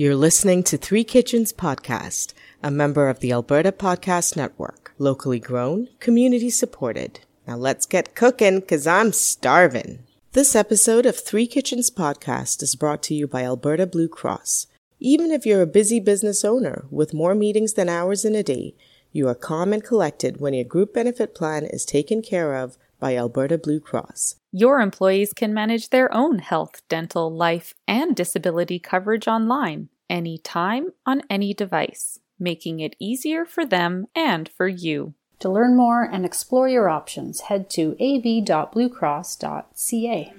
You're listening to Three Kitchens Podcast, a member of the Alberta Podcast Network, locally grown, community supported. Now let's get cooking, cause I'm starving. This episode of Three Kitchens Podcast is brought to you by Alberta Blue Cross. Even if you're a busy business owner with more meetings than hours in a day, you are calm and collected when your group benefit plan is taken care of by Alberta Blue Cross. Your employees can manage their own health, dental, life, and disability coverage online, anytime, on any device, making it easier for them and for you. To learn more and explore your options, head to ab.bluecross.ca.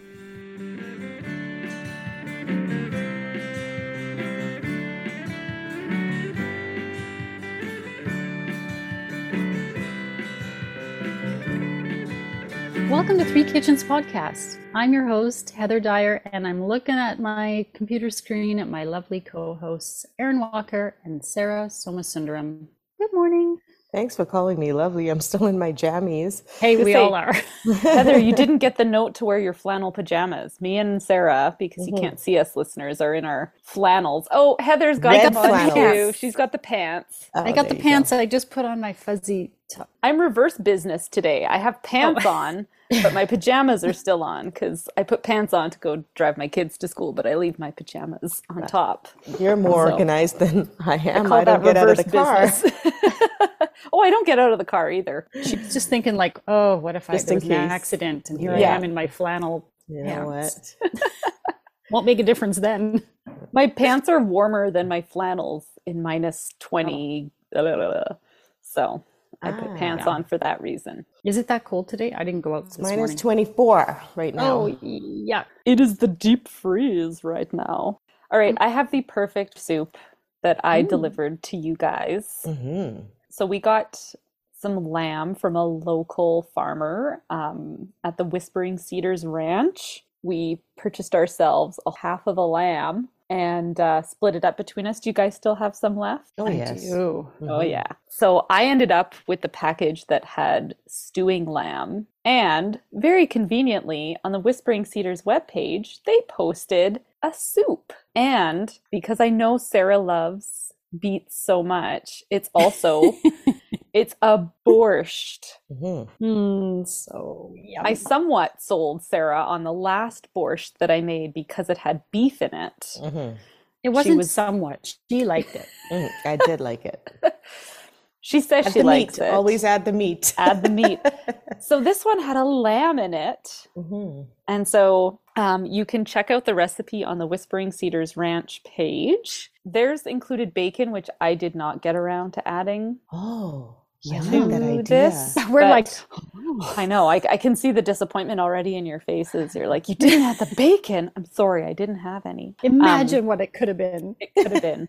Welcome to Three Kitchens Podcast. I'm your host, Heather Dyer, and I'm looking at my computer screen at my lovely co hosts, Erin Walker and Sarah Somasundaram. Good morning. Thanks for calling me lovely. I'm still in my jammies. Hey, we say- all are. Heather, you didn't get the note to wear your flannel pajamas. Me and Sarah, because you mm-hmm. can't see us listeners, are in our flannels. Oh, Heather's got Red the one too. She's got the pants. Oh, I got there the you pants I just put on my fuzzy top. I'm reverse business today. I have pants oh. on, but my pajamas are still on because I put pants on to go drive my kids to school, but I leave my pajamas on top. You're more So- organized than I am. Call I don't get out of the car. oh, I don't get out of the car either. She's just thinking, like, oh, what if I Just there in was an accident and here Yeah. I am in my flannel You know pants. what? Won't make a difference then. My pants are warmer than my flannels in minus 20. blah, blah, blah, blah. So I put Ah. pants on for that reason. Is it that cold today? I didn't go out this Minus morning. 24 right now. Oh, yeah. It is the deep freeze right now. All right, I have the perfect soup that I delivered to you guys. hmm So we got some lamb from a local farmer um, at the Whispering Cedars Ranch. We purchased ourselves a half of a lamb and uh, split it up between us. Do you guys still have some left? Oh, I yes. do. Oh, yeah. So I ended up with the package that had stewing lamb. And very conveniently, on the Whispering Cedars webpage, they posted a soup. And because I know Sarah loves beets so much, it's also it's a borscht. hmm Mm, so yum. I somewhat sold Sarah on the last borscht that I made because it had beef in it. hmm it wasn't was- somewhat. She liked it. Mm, I did like it. She says Add she the likes meat. it. Always add the meat. add the meat. so this one had a lamb in it. hmm And so um, you can check out the recipe on the Whispering Cedars Ranch page. There's included bacon, which I did not get around to adding. Oh, I Yeah. like that idea. this. We're but like, I know, I, I can see the disappointment already in your faces. You're like, you didn't have the bacon. I'm sorry, I didn't have any. Um, imagine what it could have been. It could have been.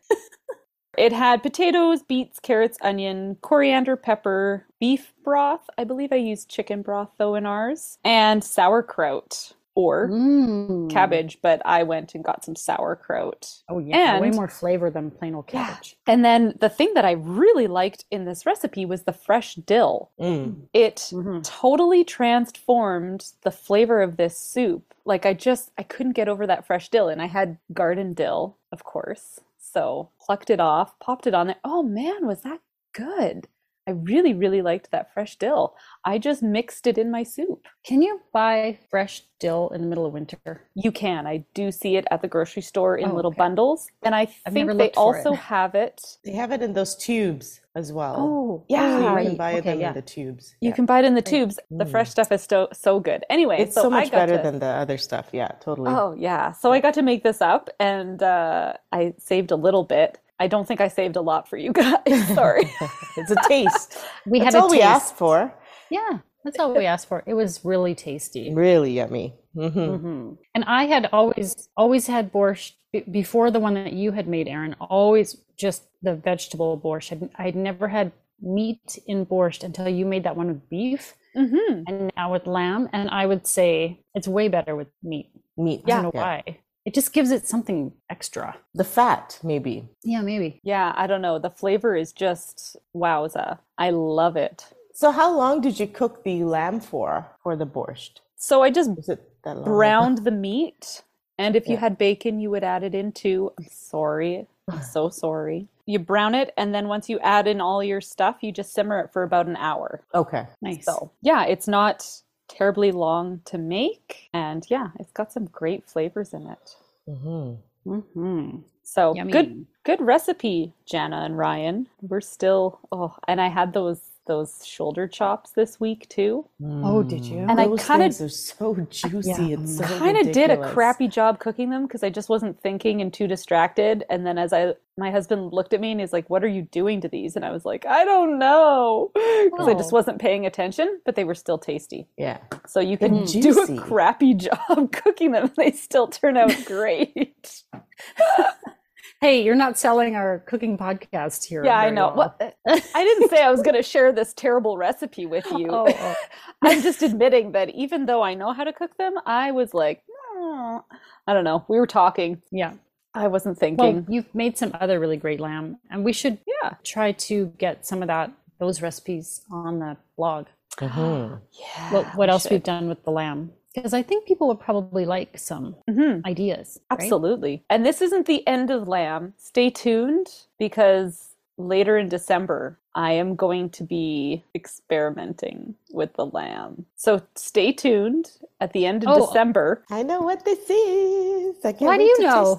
it had potatoes, beets, carrots, onion, coriander, pepper, beef broth. I believe I used chicken broth though in ours, and sauerkraut or Mm. cabbage, but I went and got some sauerkraut. Oh yeah, way more flavor than plain old Yeah. cabbage. And then the thing that I really liked in this recipe was the fresh dill. Mm. It Mhm. totally transformed the flavor of this soup. Like I just I couldn't get over that fresh dill and I had garden dill, of course. So plucked it off, popped it on there. Oh man, was that good. I really really liked that fresh dill. I just mixed it in my soup. Can you buy fresh dill in the middle of winter? You can. I do see it at the grocery store in Oh, little okay. bundles. And I I've think they looked for it. also have it. They have it in those tubes as well. Oh, So yeah. you right. can buy Okay, them yeah. in the tubes. You Yeah. can buy it in the tubes. The Mm. fresh stuff is so so good. Anyway, It's so, I much got better to- than the other stuff. Yeah, totally. Oh yeah. So I got to make this up, and uh, I saved a little bit. I don't think I saved a lot for you guys. Sorry. it's a taste. We That's had a all we asked for. Yeah, that's all we asked for. It was really tasty. Really yummy. hmm hmm And I had always always had borscht be- before the one that you had made, Erin. Always just the vegetable borscht. I'd, I'd never had meat in borscht until you made that one with beef, hmm and now with lamb. And I would say it's way better with meat. Meat. I don't know why. It just gives it something extra. The fat, maybe. Yeah, maybe. Yeah, I don't know. The flavor is just wowza. I love it. So, how long did you cook the lamb for for the borscht? So I just it that long? browned the meat, and if you had bacon, you would add it in too. I'm sorry, I'm so sorry. You brown it, and then once you add in all your stuff, you just simmer it for about an hour. Okay. Nice. So, yeah, it's not terribly long to make. And yeah, it's got some great flavors in it. Mm-hmm. hmm So Yummy. good, good recipe, Jana and Ryan. We're still oh, and I had those those shoulder chops this week too. Oh, did you? And I Those kinda- things are so juicy Yeah, and so Kind of did a crappy job cooking them because I just wasn't thinking and too distracted. And then as I my husband looked at me and he's like, "What are you doing to these?" And I was like, "I don't know," because I just Oh. wasn't paying attention. But they were still tasty. Yeah. So you can do a crappy job cooking them; they still turn out great. Hey, you're not selling our cooking podcast here. Yeah, I know. well. Well, I didn't say I was going to share this terrible recipe with you. Oh, oh. I'm just admitting that even though I know how to cook them, I was like, "Oh." I don't know. We were talking. Yeah. I wasn't thinking. Well, thinking. you've made some other really great lamb, and we should yeah. try to get some of that those recipes on the blog. Mm-hmm. Yeah. What what else we've done with the lamb? Because I think people would probably like some hmm ideas. right? Absolutely. And this isn't the end of Lamb. Stay tuned because later in December, I am going to be experimenting with the lamb. So stay tuned at the end of Oh. December. I know what this is. I can't Why do wait you to know?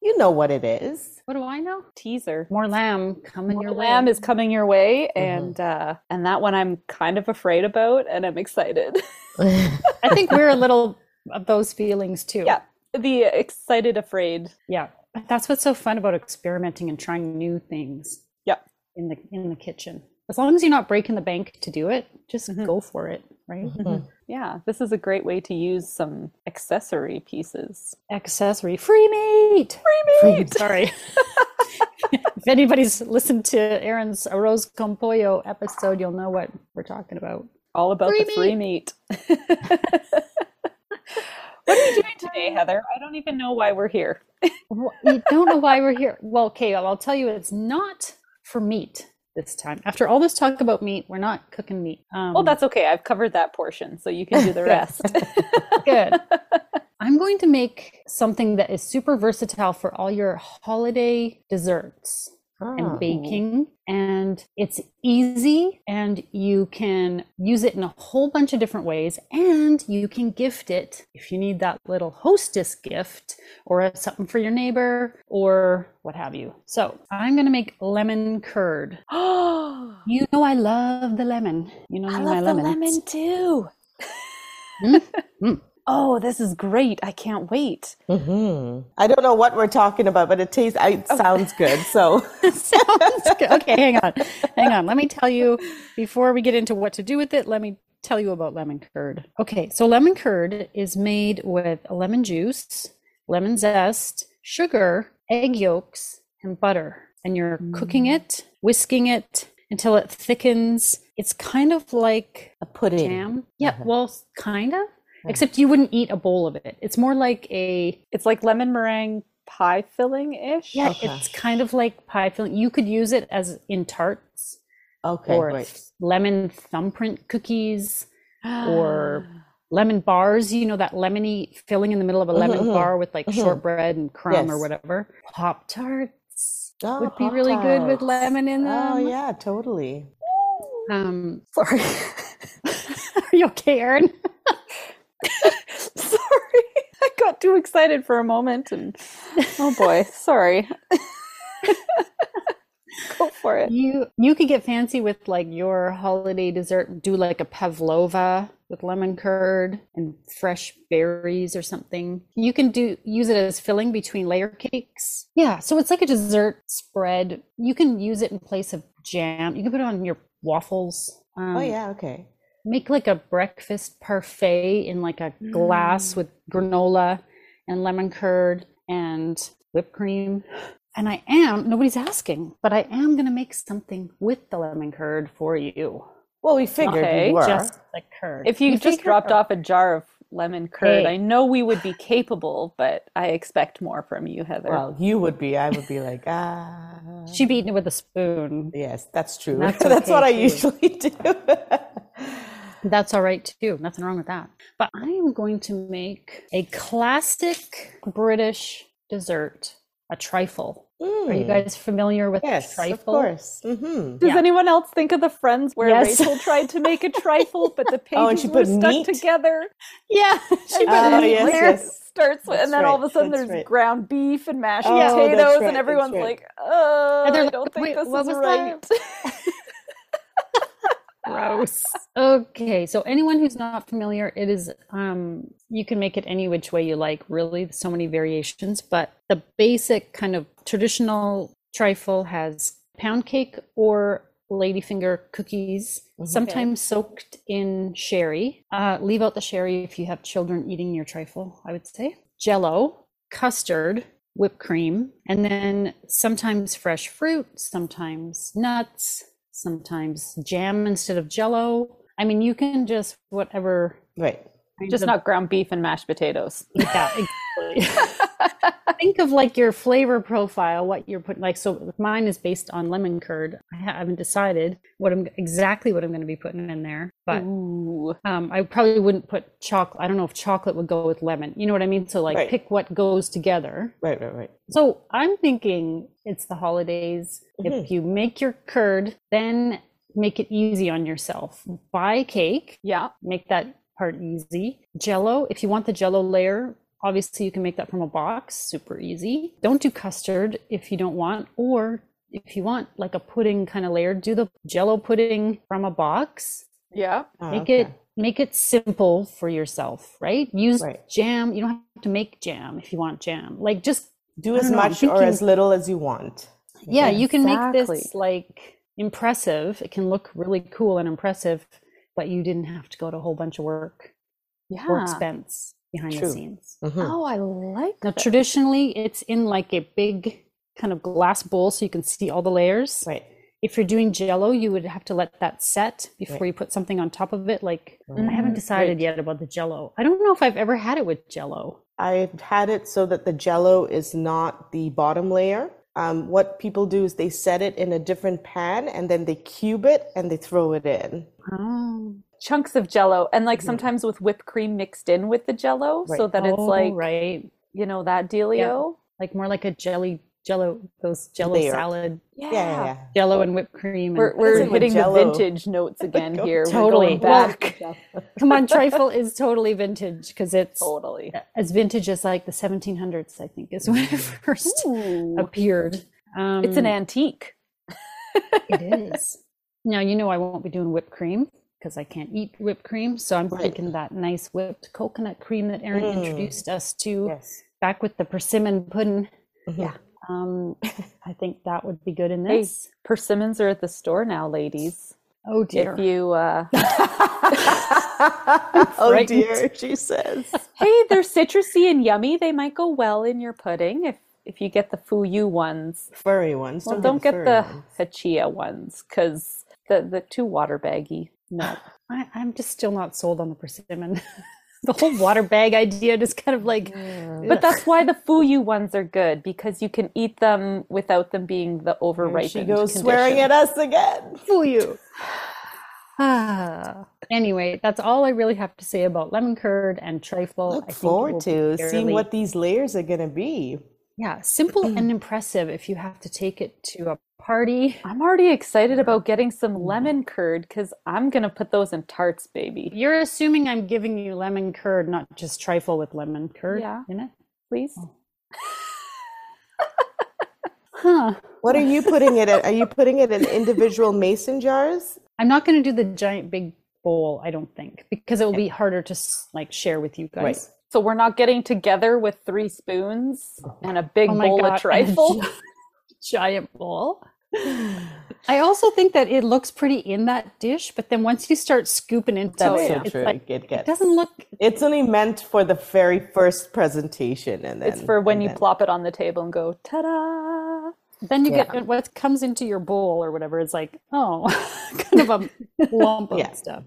Taste it. You know what it is. What do I know? Teaser. More lamb coming More your lamb way. is coming your way, Mhm. and uh, and that one I'm kind of afraid about, and I'm excited. I think we're a little of those feelings too. yeah, the excited, afraid. Yeah. But that's what's so fun about experimenting and trying new things. Yep. In the in the kitchen. As long as you're not breaking the bank to do it, just Mhm. go for it, right? Mhm. Yeah, this is a great way to use some accessory pieces. Accessory free meat. Free meat. Sorry. if anybody's listened to Erin's Arroz con Pollo episode, you'll know what we're talking about. All about Free the free meat. what are you doing today, Heather? I don't even know why we're here. Wh- You don't know why we're here. Well, okay, I'll tell you, it's not for meat this time. After all this talk about meat, we're not cooking meat. Um, Well, that's okay. I've covered that portion, so you can do the rest. good. I'm going to make something that is super versatile for all your holiday desserts Ah. and baking. And it's easy, and you can use it in a whole bunch of different ways. And you can gift it if you need that little hostess gift or something for your neighbor or what have you. So I'm going to make lemon curd. Oh, You know, I love the lemon. You know, I love my the lemon too. Mm, mm. Oh, this is great. I can't wait. Mhm. I don't know what we're talking about, but it tastes. It sounds good. So Sounds good. Okay, hang on. Hang on. Let me tell you before we get into what to do with it, let me tell you about lemon curd. Okay, so lemon curd is made with lemon juice, lemon zest, sugar, egg yolks, and butter. And you're cooking it, whisking it until it thickens. It's kind of like a pudding. jam. Yeah, Uh-huh. well, kind of. Except you wouldn't eat a bowl of it. It's more like a It's like lemon meringue pie filling ish. yeah, Okay. it's kind of like pie filling. You could use it as in tarts Okay, or great. lemon thumbprint cookies or lemon bars. You know that lemony filling in the middle of a lemon mhm, bar with like mhm. shortbread and crumb or whatever. Pop tarts Oh, would be really good with lemon in them. Oh yeah, totally. Um, Sorry. are you okay, Erin? Sorry. I got too excited for a moment and oh boy, sorry. Go for it. You you could get fancy with like your holiday dessert. Do like a pavlova with lemon curd and fresh berries or something. You can do use it as filling between layer cakes. Yeah, so it's like a dessert spread. You can use it in place of jam. You can put it on your waffles. Um, Oh yeah, okay. Make like a breakfast parfait in like a glass with granola and lemon curd and whipped cream. And I am, nobody's asking, but I am going to make something with the lemon curd for you. Well, we figured Okay, you were. Just the curd. If you, just dropped out- off a jar of lemon curd, Hey. I know we would be capable, but I expect more from you, Heather. Well, you would be. I would be like, ah. She beat it with a spoon. Yes, that's true. That's That's, okay, what I usually do. That's all right too. Nothing wrong with that. But I am going to make a classic British dessert, a trifle. Are you Mm. guys familiar with Yes, trifle? of course. hmm Does Yeah. anyone else think of the Friends where Yes. Rachel tried to make a trifle, but the pages Oh, and she were put stuck meat? together? Yeah, she And put Oh, then it yes, there. yes. starts with, That's and then all of a sudden that's there's right. ground beef and mashed Oh, potatoes, right, and everyone's right. like, "Oh, And I don't think this is was right." Gross. Okay, so anyone who's not familiar, it is um you can make it any which way you like, really. So many variations, but the basic kind of traditional trifle has pound cake or ladyfinger cookies, Mhm. sometimes soaked in sherry. Uh, leave out the sherry if you have children eating your trifle, I would say. Jello, custard, whipped cream, and then sometimes fresh fruit, sometimes nuts, sometimes jam instead of jello. I mean, you can just whatever. Right. Kinds Just of- not ground beef and mashed potatoes. yeah, exactly. Think of like your flavor profile, what you're putting. Like, so mine is based on lemon curd. I haven't decided what I'm exactly what I'm going to be putting in there, but um, I probably wouldn't put chocolate. I don't know if chocolate would go with lemon. You know what I mean? So like, Right. pick what goes together. Right, right, right. So I'm thinking it's the holidays. If Mhm. you make your curd, then make it easy on yourself. Buy cake, Yeah. make that part easy. Jello, if you want the jello layer, obviously you can make that from a box, super easy. Don't do custard if you don't want, or if you want like a pudding kind of layer, do the jello pudding from a box. Yeah. Oh, Make okay. it make it simple for yourself, right? Use Right. jam. You don't have to make jam if you want jam. Like just Do as know, I'm much or as little as you want. yeah, you can make this like impressive. It can look really cool and impressive, but you didn't have to go to a whole bunch of work Yeah. or expense behind the True. scenes. Mhm. Oh, I like Now, that. traditionally, it's in like a big kind of glass bowl so you can see all the layers. Right. If you're doing jello, you would have to let that set before Right. you put something on top of it. Like, I Mhm. haven't decided Right. yet about the jello. I don't know if I've ever had it with jello. I've had it so that the jello is not the bottom layer. Um, what people do is they set it in a different pan and then they cube it and they throw it in. Oh, chunks of jello and like Mhm. sometimes with whipped cream mixed in with the jello so Right. that it's Oh, like right. you know that dealio. Like more like a jelly, jello, those jello Layer. salad, Yeah, yeah, yeah. jello and whipped cream. We're, we're is it with hitting the vintage notes again Go- here. Totally. We're going Well- back. come on, trifle is totally vintage because it's totally. as vintage as like the 1700s, I think, is when it first Ooh. appeared. Um, It's an antique. It is. Now, you know, I won't be doing whipped cream because I can't eat whipped cream. So I'm Right. thinking that nice whipped coconut cream that Erin Mm. introduced us to Yes. back with the persimmon pudding. Mhm. Yeah. Um, I think that would be good in Hey, this. persimmons are at the store now, ladies. Oh dear. If you, uh, oh dear, she says. hey, they're citrusy and yummy. They might go well in your pudding if if you get the fuyu ones. Furry ones. Well, Don't, don't get furry the ones. hachiya ones because the the too water baggy. No. I, I'm just still not sold on the persimmon. the whole water bag idea just kind of like, But that's why the fuyu ones are good because you can eat them without them being the overripe she goes condition. swearing at us again. fool you. Ah. Anyway, that's all I really have to say about lemon curd and trifle. I Look think forward to seeing what these layers are going to be. Yeah, simple and impressive if you have to take it to a party. I'm already excited about getting some mm. lemon curd because I'm gonna put those in tarts, baby. You're assuming I'm giving you lemon curd, not just trifle with lemon curd Yeah. in it? Please. Oh. Huh. What are you putting it in? Are you putting it in individual mason jars? I'm not going to do the giant big bowl, I don't think, because it will be harder to like share with you guys. Right. So we're not getting together with three spoons and a big Oh bowl God, of trifle. and a gi- giant bowl. I also think that it looks pretty in that dish, but then once you start scooping into That's it, so it's true. like- it it doesn't look. It's only meant for the very first presentation, and then It's for when you then- plop it on the table and go, ta-da! Then you Yeah. get what comes into your bowl or whatever. It's like, oh, kind of a lump of Yeah. stuff.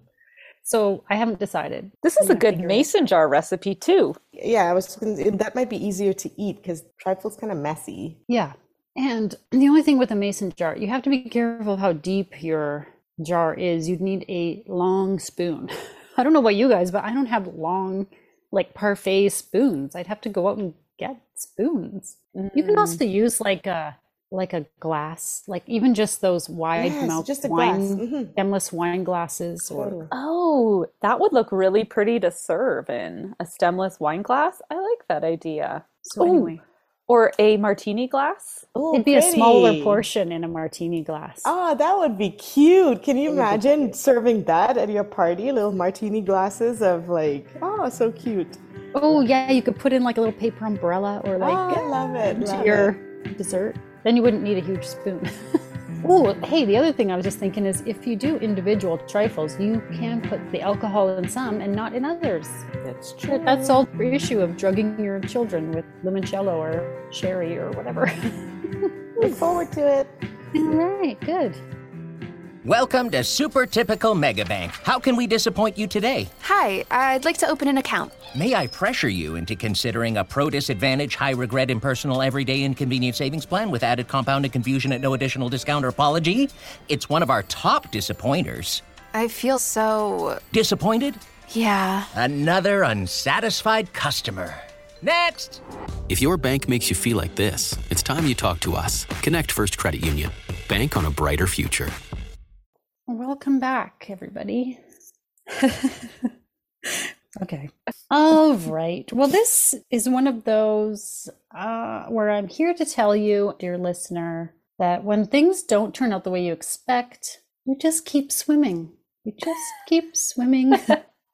So I haven't decided. This is I'm a good mason jar recipe too. Yeah, I was. That might be easier to eat because trifle's kind of messy. Yeah. And the only thing with a mason jar, you have to be careful of how deep your jar is. You'd need a long spoon. I don't know about you guys, but I don't have long, like parfait spoons. I'd have to go out and get spoons. You can Mm. also use like a like a glass, like even just those wide Yes, mouth just a wine, glass. Mhm. stemless wine glasses, or Oh, that would look really pretty to serve in a stemless wine glass. I like that idea. so Ooh. anyway, Or a martini glass. Oh, it'd be a smaller portion in a martini glass. Ah, that would be cute. Can you would imagine serving that at your party? Little martini glasses of like, oh, so cute. Oh yeah, you could put in like a little paper umbrella or like oh, I love it. into love your it. dessert. Then you wouldn't need a huge spoon. oh, hey, the other thing I was just thinking is if you do individual trifles, you can put the alcohol in some and not in others. That's true. That's all the issue of drugging your children with limoncello or sherry or whatever. Look forward to it. All right, good. Welcome to Super Typical Megabank. How can we disappoint you today? Hi, I'd like to open an account. May I pressure you into considering a pro disadvantage, high regret, impersonal, everyday inconvenient savings plan with added compounded confusion at no additional discount or apology? It's one of our top disappointers. I feel so. Disappointed? Yeah. Another unsatisfied customer. Next! If your bank makes you feel like this, it's time you talk to us. Connect First Credit Union. Bank on a brighter future. Welcome back, everybody. okay. All right. Well, this is one of those uh, where I'm here to tell you, dear listener, that when things don't turn out the way you expect, you just keep swimming. You just keep swimming.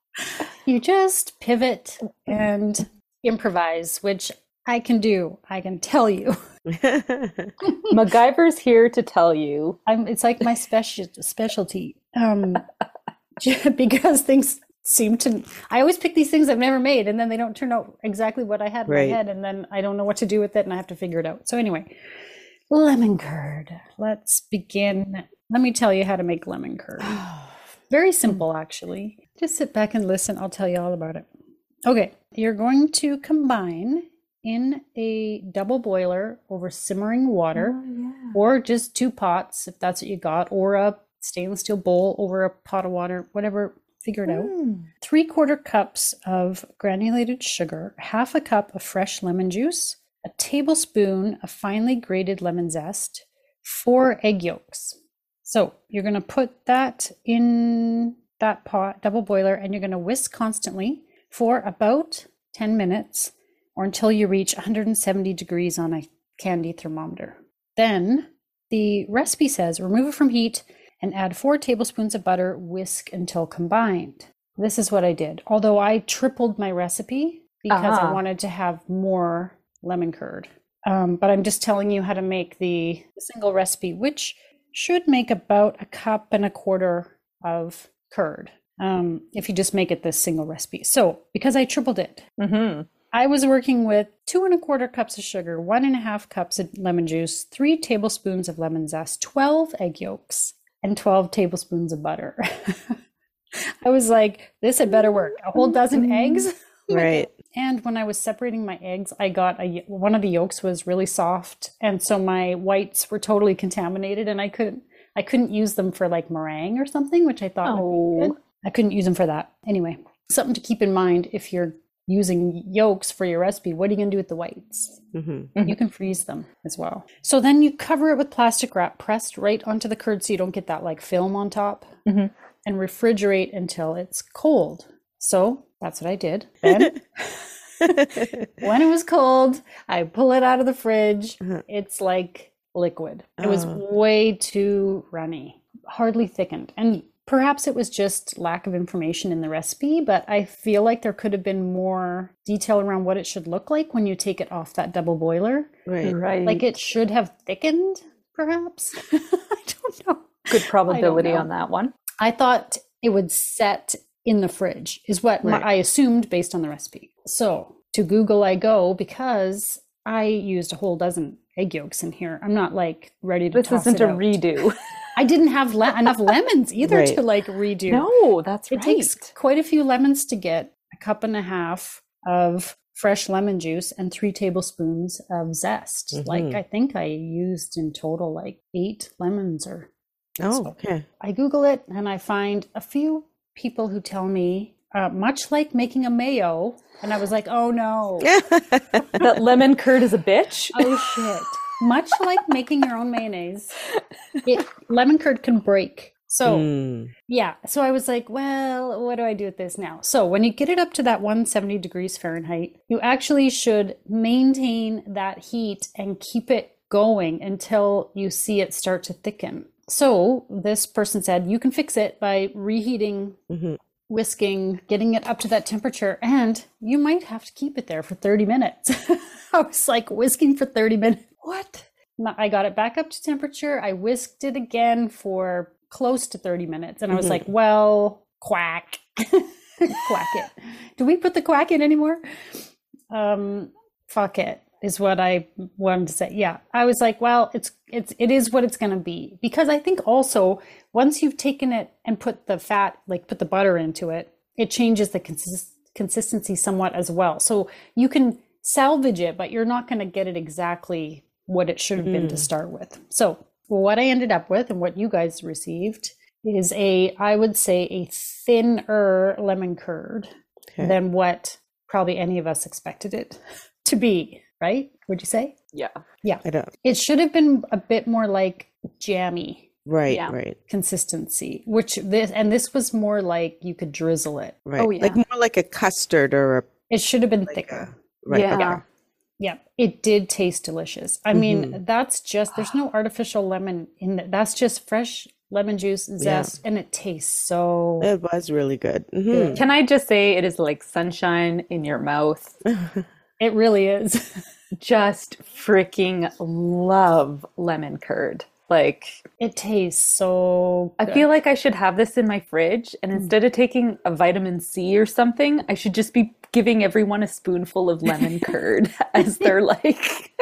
you just pivot and improvise, which I can do. I can tell you. MacGyver's here to tell you. I'm, it's like my special specialty um, because things seem to. I always pick these things I've never made, and then they don't turn out exactly what I had in Right. my head, and then I don't know what to do with it, and I have to figure it out. So anyway, lemon curd. Let's begin. Let me tell you how to make lemon curd. Very simple, actually. Just sit back and listen. I'll tell you all about it. Okay, you're going to combine in a double boiler over simmering water oh, or just two pots if that's what you got, or a stainless steel bowl over a pot of water, whatever, figure it out. Hmm. Three quarter cups of granulated sugar, half a cup of fresh lemon juice, a tablespoon of finely grated lemon zest, four egg yolks. So you're going to put that in that pot, double boiler, and you're going to whisk constantly for about 10 minutes or until you reach 170 degrees on a candy thermometer. Then the recipe says remove it from heat and add four tablespoons of butter, whisk until combined. This is what I did. Although I tripled my recipe because I Ah. wanted to have more lemon curd. Um, but I'm just telling you how to make the single recipe, which should make about a cup and a quarter of curd um, if you just make it this single recipe. So because I tripled it, Mm-hmm. I was working with two and a quarter cups of sugar, one and a half cups of lemon juice, three tablespoons of lemon zest, 12 egg yolks, and 12 tablespoons of butter. I was like, this had better work. A whole dozen mm-hmm. eggs. Right. And when I was separating my eggs, I got a one of the yolks was really soft, and so my whites were totally contaminated, and I couldn't I couldn't use them for like meringue or something, which I thought would be Oh. good. I couldn't use them for that. Anyway, something to keep in mind if you're using yolks for your recipe. What are you going to do with the whites? Mhm. You can freeze them as well. So then you cover it with plastic wrap pressed right onto the curd so you don't get that like film on top Mhm. and refrigerate until it's cold. So that's what I did. Then when it was cold, I pull it out of the fridge. Uh-huh. It's like liquid. It was Oh. way too runny, hardly thickened. And perhaps it was just lack of information in the recipe, but I feel like there could have been more detail around what it should look like when you take it off that double boiler. Right. Right. Like it should have thickened, perhaps. I don't know. Good probability know. on that one. I thought it would set in the fridge, is what my- I assumed based on the recipe. So to Google I go because I used a whole dozen egg yolks in here. I'm not like ready to This toss isn't it a out. redo. I didn't have le- enough lemons either Right. to like redo. no, that's it right. takes quite a few lemons to get a cup and a half of fresh lemon juice and three tablespoons of zest. Like Mhm. I think I used in total like eight lemons or Oh, okay. I Google it and I find a few people who tell me, uh, much like making a mayo. And I was like, oh no, that lemon curd is a bitch. oh shit. Much like making your own mayonnaise, it, lemon curd can break. So, Mm. yeah. So I was like, well, what do I do with this now? So when you get it up to that 170 degrees Fahrenheit, you actually should maintain that heat and keep it going until you see it start to thicken. So this person said you can fix it by reheating, Mhm. whisking, getting it up to that temperature, and you might have to keep it there for 30 minutes. I was like whisking for 30 minutes. What? I got it back up to temperature. I whisked it again for close to 30 minutes. And I was Mhm. like, well, quack. quack it. Do we put the quack in anymore? Um, fuck it is what I wanted to say. Yeah. I was like, well, it's it's it is what it's gonna be. Because I think also once you've taken it and put the fat, like put the butter into it, it changes the consist- consistency somewhat as well. So you can salvage it, but you're not gonna get it exactly what it should have been to Mm. start with. So what I ended up with and what you guys received is a I would say a thinner lemon curd Okay. than what probably any of us expected it to be, right? Would you say? Yeah. I don't. It should have been a bit more like jammy Right, Yeah. right, consistency, which this and this was more like you could drizzle it. right. Oh, yeah. Like more like a custard or a It should have been like thicker. a, right. Yeah. okay. Yeah, it did taste delicious. I mean, Mhm. that's just there's no artificial lemon in that. That's just fresh lemon juice zest, and it tastes so It was really good. hmm Can I just say it is like sunshine in your mouth? it really is. Just freaking love lemon curd. Like it tastes so I feel like I should have this in my fridge and hmm. instead of taking a vitamin C or something, I should just be giving everyone a spoonful of lemon curd as their like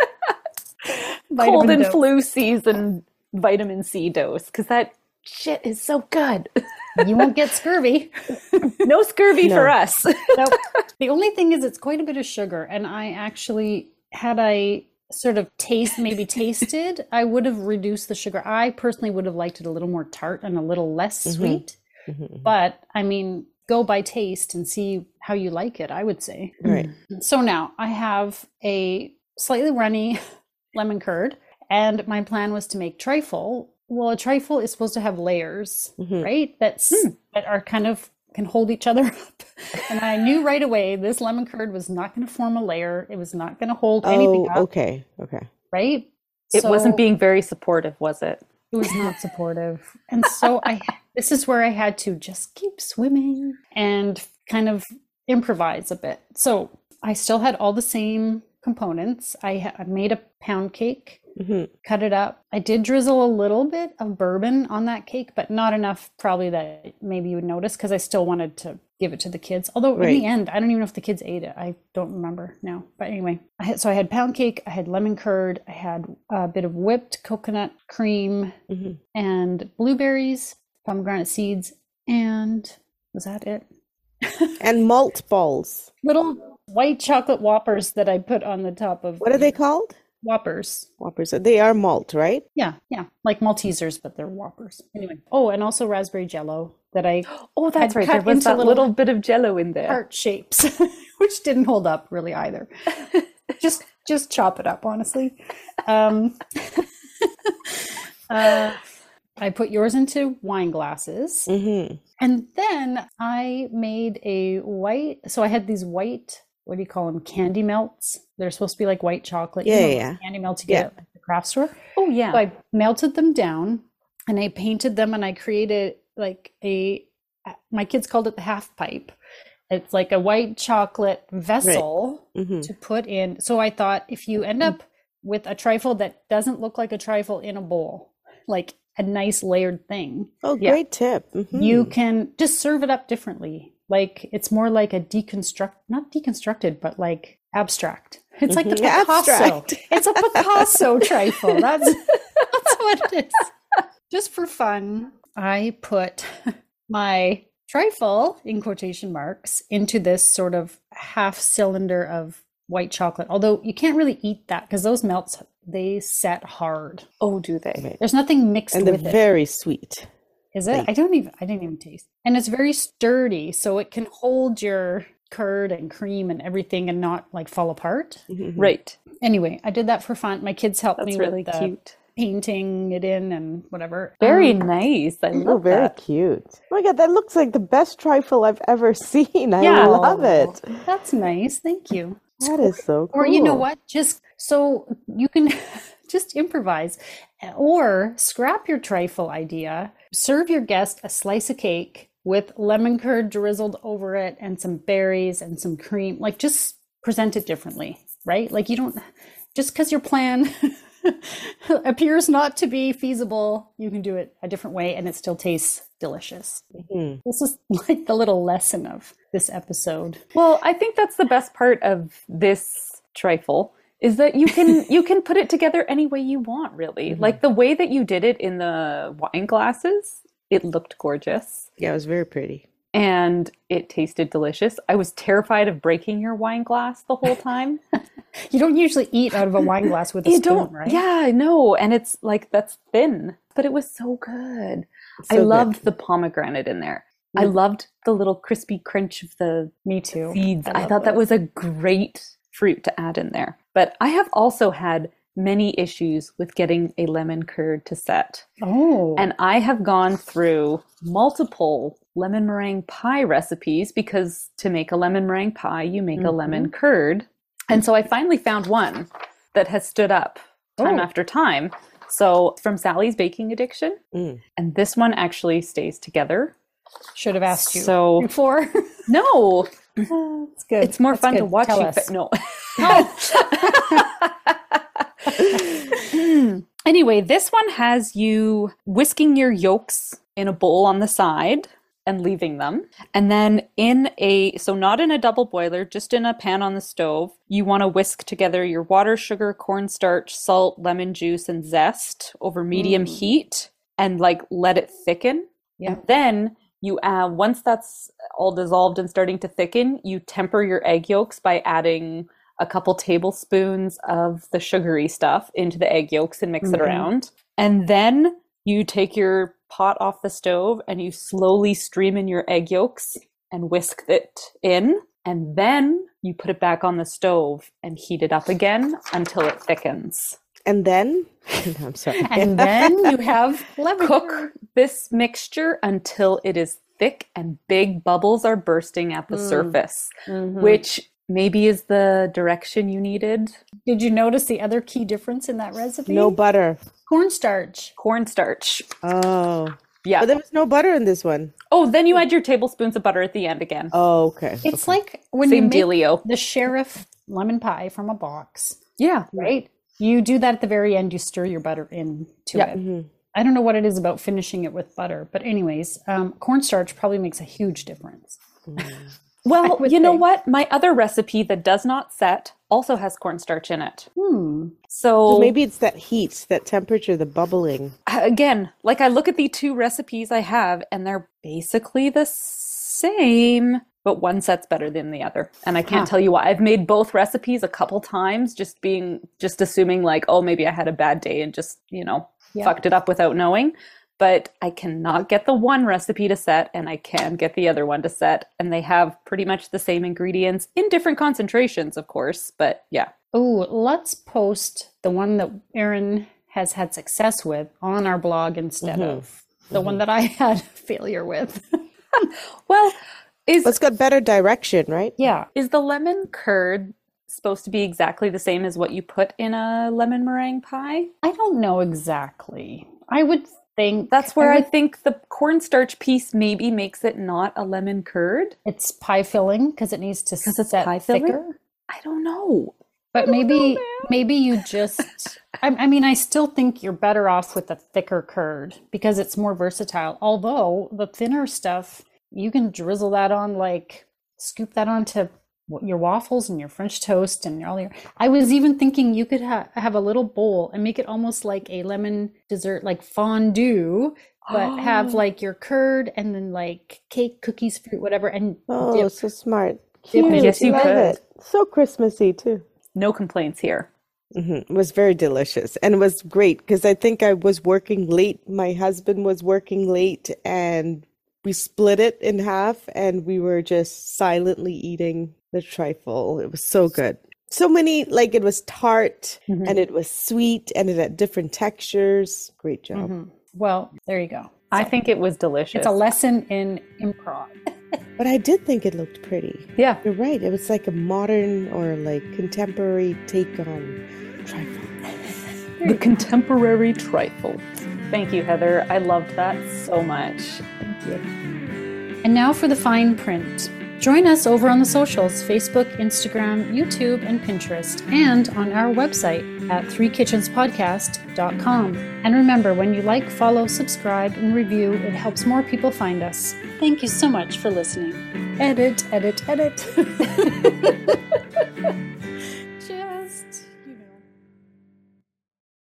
cold and dose. flu season vitamin C dose cuz that shit is so good. you won't get scurvy. no scurvy for us. Nope. the only thing is it's quite a bit of sugar and I actually had I sort of taste maybe tasted, I would have reduced the sugar. I personally would have liked it a little more tart and a little less Mhm. sweet. Mhm. But I mean, go by taste and see how you like it, I would say. Right. So now I have a slightly runny lemon curd, and my plan was to make trifle. Well, a trifle is supposed to have layers, Mhm. right? That's that are kind of can hold each other up. And I knew right away this lemon curd was not going to form a layer. It was not going to hold anything Oh, up, okay, okay. right? It wasn't being very supportive, was it? it was not supportive. And so I this is where I had to just keep swimming and kind of improvise a bit. So I still had all the same components. I, ha- I made a pound cake, hmm cut it up. I did drizzle a little bit of bourbon on that cake, but not enough probably that maybe you would notice because I still wanted to give it to the kids. Although in the end, I don't even know if the kids ate it. I don't remember now. But anyway, I had, so I had pound cake, I had lemon curd, I had a bit of whipped coconut cream, hmm and blueberries, pomegranate seeds, and was that it? And malt balls. Little white chocolate whoppers that I put on the top of What are they called? Whoppers. Whoppers. They are malt, right? Yeah, yeah, like Maltesers, but they're whoppers. Anyway, oh, and also raspberry jello that I Oh, that's right. There was that little little bit of jello in there. heart shapes, which didn't hold up really either. just just chop it up, honestly. Um, uh, I put yours into wine glasses. hmm And then I made a white, so I had these white, what do you call them? Candy melts. They're supposed to be like white chocolate. you Yeah, know, yeah. Candy melts you get at the craft store. Oh yeah. So I melted them down and I painted them and I created like a, my kids called it the half pipe. It's like a white chocolate vessel hmm to put in. So I thought if you end up with a trifle that doesn't look like a trifle in a bowl, like a nice layered thing, Oh, Yeah. great tip. Mhm. you can just serve it up differently. Like it's more like a deconstruct, not deconstructed, but like abstract. It's like the Mhm. Picasso. Abstract. It's a Picasso trifle. That's that's what it is. Just for fun, I put my trifle in quotation marks into this sort of half cylinder of white chocolate. Although you can't really eat that because those melts they set hard. oh, do they? There's nothing mixed And they're with it. very sweet. Is it? I don't even I didn't even taste. And it's very sturdy, so it can hold your curd and cream and everything and not like fall apart. Right. Anyway, I did that for fun. My kids helped That's me really with the cute. painting it in and whatever. Very Um, nice. I Oh, love very that. cute. Oh my god, that looks like the best trifle I've ever seen. I Yeah. love it. That's nice. Thank you. That is so cool. Or you know what? Just so you can just improvise or scrap your trifle idea. Serve your guest a slice of cake with lemon curd drizzled over it and some berries and some cream. Like just present it differently, right? Like you don't just because your plan appears not to be feasible, you can do it a different way and it still tastes delicious. Mhm. This is like the little lesson of this episode. Well, I think that's the best part of this trifle is that you can you can put it together any way you want, really. Mm-hmm. Like the way that you did it in the wine glasses, it looked gorgeous Yeah, it was very pretty. and it tasted delicious. I was terrified of breaking your wine glass the whole time. You don't usually eat out of a wine glass with a you spoon, don't, right? yeah, I know, and it's like that's thin, but it was so good. I So good. loved the pomegranate in there. I mm. loved the little crispy crunch of the Me too. seeds. I, love thought that was a great fruit to add in there. But I have also had many issues with getting a lemon curd to set. Oh, And I have gone through multiple lemon meringue pie recipes because to make a lemon meringue pie, you make a lemon curd. And so I finally found one that has stood up time Oh. after time. So from Sally's Baking Addiction. Mm. And this one actually stays together. should have asked you So before. no, That's good. it's more That's fun to watch Tell you. us. No. Hmm. Anyway, this one has you whisking your yolks in a bowl on the side and leaving them. And then in a, so not in a double boiler, just in a pan on the stove, you want to whisk together your water, sugar, cornstarch, salt, lemon juice, and zest over medium heat and like let it thicken. Yeah. And then you add, once that's all dissolved and starting to thicken, you temper your egg yolks by adding a couple tablespoons of the sugary stuff into the egg yolks and mix it Mhm. around. And then you take your pot off the stove and you slowly stream in your egg yolks and whisk it in. And then you put it back on the stove and heat it up again until it thickens. And then, I'm sorry. and then you have lemon Cook this mixture until it is thick and big bubbles are bursting at the Mm. surface, Mhm. which maybe is the direction you needed. Did you notice the other key difference in that recipe? no butter. cornstarch. Cornstarch. Oh. Yeah. But there was no butter in this one. Oh, then you add your tablespoons of butter at the end again. Oh, okay. It's okay. like when you make dealio. the Shirriff lemon pie from a box, Yeah. right? You do that at the very end. You stir your butter into Yeah. it. Mhm. I don't know what it is about finishing it with butter, but anyways, um, cornstarch probably makes a huge difference. Well, would you know what? My other recipe that does not set also has cornstarch in it. Hmm. So So maybe it's that heat, that temperature, the bubbling. again, like I look at the two recipes I have and they're basically the same, but one set's better than the other. And I can't Huh. tell you why. I've made both recipes a couple times just being just assuming like, oh, maybe I had a bad day and just, you know, Yeah. fucked it up without knowing. But I cannot get the one recipe to set and I can get the other one to set. And they have pretty much the same ingredients in different concentrations, of course. But yeah. Oh, let's post the one that Erin has had success with on our blog instead mm-hmm. of the one mm-hmm. that I had failure with. Well, is But it's got better direction, right? yeah. Is the lemon curd supposed to be exactly the same as what you put in a lemon meringue pie? I don't know exactly. I would think That's where I, would- think the cornstarch piece maybe makes it not a lemon curd. it's pie filling because it needs to 'Cause it's set pie filling? thicker. I don't know. But maybe maybe you just I, I mean I still think you're better off with a thicker curd because it's more versatile. Although the thinner stuff you can drizzle that on like scoop that onto w- your waffles and your French toast and all your. I was even thinking you could ha- have a little bowl and make it almost like a lemon dessert, like fondue, but have like your curd and then like cake, cookies, fruit, whatever, and Oh, dip. so smart. Cute. Yes, you could. it. So Christmassy too. No complaints here. hmm It was very delicious and it was great because I think I was working late. My husband was working late and we split it in half and we were just silently eating the trifle. It was so good. So many, like it was tart Mhm. and it was sweet and it had different textures. Great job. Mhm. Well, there you go. I think it was delicious. It's a lesson in improv. But I did think it looked pretty. yeah. You're right. It was like a modern or like contemporary take on trifle. The contemporary trifle. Thank you, Heather. I loved that so much. Thank you. And now for the fine print. Join us over on the socials Facebook, Instagram, YouTube, and Pinterest, and on our website at threekitchenspodcast.com. And remember, when you like, follow, subscribe, and review, it helps more people find us. Thank you so much for listening. Edit, edit, edit.